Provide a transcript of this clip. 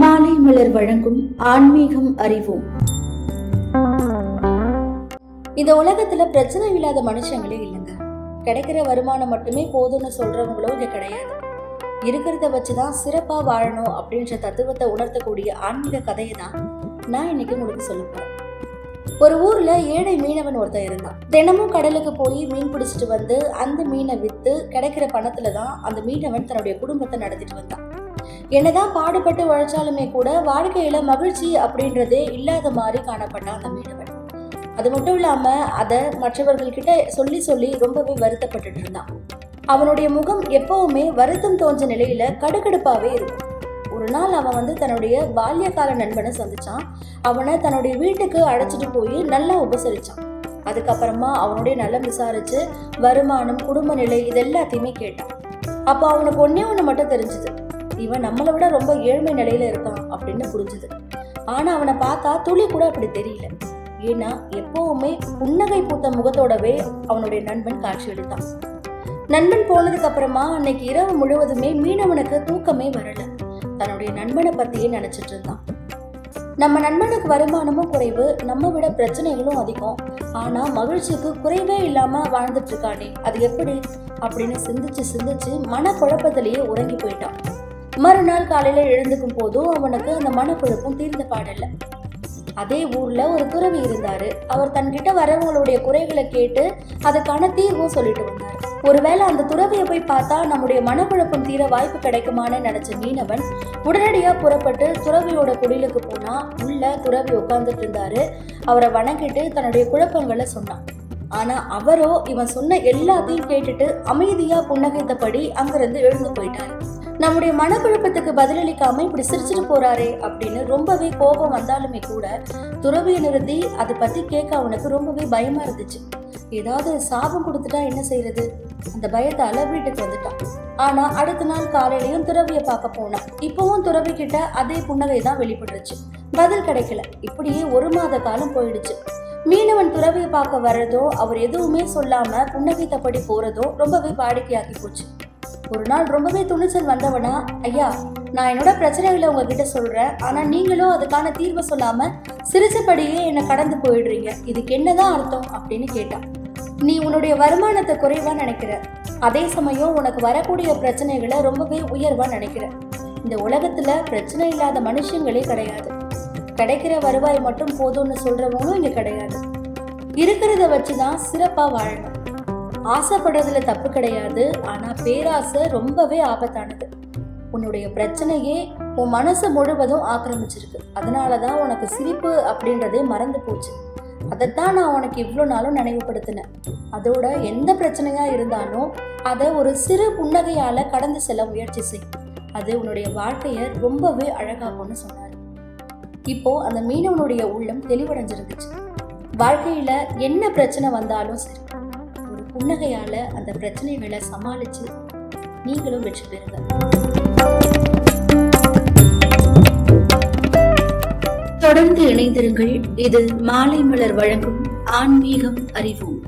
மாலை மலர் வழங்கும் ஆன்மீகம் அறிவோம். இந்த உலகத்துல பிரச்சனை இல்லாத மனுஷங்களே இல்லைங்க. கிடைக்கிற வருமானம் மட்டுமே போதும்னு சொல்றவங்களும் இங்க கிடையாது. இருக்கிறத வச்சுதான் சிறப்பா வாழணும் அப்படின்ற தத்துவத்தை உணர்த்தக்கூடிய ஆன்மீக கதையை தான் நான் இன்னைக்கு உங்களுக்கு சொல்ல போறேன். ஒரு ஊர்ல ஏழை மீனவன் ஒருத்தன் இருந்தான். தினமும் கடலுக்கு போய் மீன் பிடிச்சிட்டு வந்து அந்த மீனை வித்து கிடைக்கிற பணத்துல தான் அந்த மீனவன் தன்னுடைய குடும்பத்தை நடத்திட்டு வந்தான். என்னதான் பாடுபட்டு உழைச்சாலுமே கூட வாழ்க்கையில மகிழ்ச்சி அப்படின்றதே இல்லாத மாதிரி காணப்பட்டான் அந்த மீனவன் அது மட்டும் இல்லாம அதை மற்றவர்கள்கிட்ட சொல்லி சொல்லி ரொம்பவே வருத்தப்பட்டுட்டு இருந்தான். அவனுடைய முகம் எப்பவுமே வருத்தம் தோன்ற நிலையில கடுகடுப்பாவே இருக்கும். ஒரு நாள் அவன் வந்து தன்னுடைய பால்யகால நண்பனை சந்திச்சான். அவனை தன்னுடைய வீட்டுக்கு அழைச்சிட்டு போய் நல்லா உபசரிச்சான். அதுக்கப்புறமா அவனுடைய நலம் விசாரிச்சு வருமானம் குடும்ப நிலை இது எல்லாத்தையுமே கேட்டான். அப்போ அவனுக்கு ஒன்னே ஒன்று மட்டும் தெரிஞ்சது. இவன் நம்மளை விட ரொம்ப ஏழ்மை நிலையில இருக்கான் அப்படின்னு புரிஞ்சுது. ஆனா அவனை பார்த்தா துளி கூட அப்படி தெரியல. ஏன்னா எப்பவுமே புன்னகை பூத்த முகத்தோடவே அவனுடைய நண்பன் காட்சியளித்தான் நண்பன் போனதுக்கு அப்புறமா அன்னைக்கு இரவு முழுவதுமே மீனவனுக்கு தூக்கமே வரல. தன்னுடைய நண்பனை பத்தியே நினைச்சிட்டு இருந்தான். நம்ம நண்பனுக்கு வருமானமும் குறைவு நம்ம விட பிரச்சனைகளும் அதிகம். ஆனா மகிழ்ச்சிக்கு குறைவே இல்லாம வாழ்ந்துட்டு இருக்கானே அது எப்படி? அப்படின்னு சிந்திச்சு சிந்திச்சு மன குழப்பத்திலேயே உறங்கி போயிட்டான். மறுநாள் காலையில எழுந்துக்கும் போதும் அவனுக்கு அந்த மனக்குழப்பம் தீர்ந்த பாடல்ல. அதே ஊர்ல ஒரு துறவி இருந்தாரு. அவர் தன்கிட்ட வரவங்களுடைய குறைகளை கேட்டு அதுக்கான தீர்வும் சொல்லிட்டு வந்தார். ஒருவேளை அந்த துறவியை போய் பார்த்தா நம்முடைய மனக்குழப்பம் தீர வாய்ப்பு கிடைக்குமான்னு நினைச்ச மீனவன் உடனடியா புறப்பட்டு துறவியோட குடிலுக்கு போனா உள்ள துறவி உட்கார்ந்துட்டு இருந்தாரு. அவரை வணங்கிட்டு தன்னுடைய குழப்பங்களை சொன்னான். ஆனா அவரோ இவன் சொன்ன எல்லாத்தையும் கேட்டுட்டு அமைதியா புன்னகைத்தபடி அங்கிருந்து எழுந்து போயிட்டாரு. நம்முடைய மனக்குழப்பத்துக்கு பதிலளிக்காம இப்படி சிரிச்சிட்டு போறாரே அப்படின்னு ரொம்பவே கோபம் வந்தாலுமே கூட துறவியை நிறுத்தி அதை பத்தி கேட்க அவனுக்கு ரொம்பவே பயமா இருந்துச்சு. ஏதாவது சாபம் கொடுத்துட்டா என்ன செய்யறது? அந்த பயத்தால வீட்டுக்கு வந்துட்டான். ஆனா அடுத்த நாள் காலையிலயும் துறவிய பார்க்க போனான் இப்பவும் துறவி கிட்ட அதே புன்னகை தான் வெளிப்பட்டுருச்சு பதில் கிடைக்கல. இப்படியே ஒரு மாத காலம் போயிடுச்சு. மீனவன் துறவியை பார்க்க வர்றதோ அவர் எதுவுமே சொல்லாம புன்னகைத்தபடி போறதோ ரொம்பவே வாடிக்கையாகி போச்சு. ஒரு நாள் ரொம்பவே துணிச்சல் வந்தவனா? ஐயா நான் என்னோட பிரச்சனைகளை உங்ககிட்ட சொல்றேன். ஆனா நீங்களும் அதுக்கான தீர்வை சொல்லாம சிரிச்சபடியே என்னை கடந்து போயிடுறீங்க. இதுக்கு என்னதான் அர்த்தம்? அப்படின்னு கேட்டான் நீ உன்னுடைய வருமானத்தை குறைவா நினைக்கிற. அதே சமயம் உனக்கு வரக்கூடிய பிரச்சனைகளை ரொம்பவே உயர்வா நினைக்கிற. இந்த உலகத்துல பிரச்சனை இல்லாத மனுஷங்களே கிடையாது. கிடைக்கிற வருவாய் மட்டும் போதும்னு சொல்றவங்களும் இங்க கிடையாது. இருக்கிறத வச்சுதான் சிறப்பா வாழணும். ஆசைப்படுறதுல தப்பு கிடையாது. ஆனா பேராசை ரொம்பவே ஆபத்தானது. உன்னுடைய பிரச்சனையே உன் மனசு முழுவதும் ஆக்கிரமிச்சிருக்கு. அதனாலதான் உனக்கு சிரிப்பு அப்படின்றதே மறந்து போச்சு. அதைத்தான் நான் உனக்கு இவ்வளோ நாளும் நினைவுபடுத்தினேன். அதோட எந்த பிரச்சனையா இருந்தாலும் அதை ஒரு சிறு புன்னகையால கடந்து செல்ல முயற்சி செய். அது உன்னுடைய வாழ்க்கையை ரொம்பவே அழகாகும்னு சொன்னார். இப்போ அந்த மீனவனுடைய உள்ளம் தெளிவடைஞ்சிருந்துச்சு. வாழ்க்கையில என்ன பிரச்சனை வந்தாலும் சரி புன்னகையால அந்த பிரச்சனைகளை சமாளிச்சு நீங்களும் வெற்றி பெறுங்க. தொடர்ந்து இணைந்திருங்கள். இது மாலை மலர் வழங்கும் ஆன்மீகம் அறிவோம்.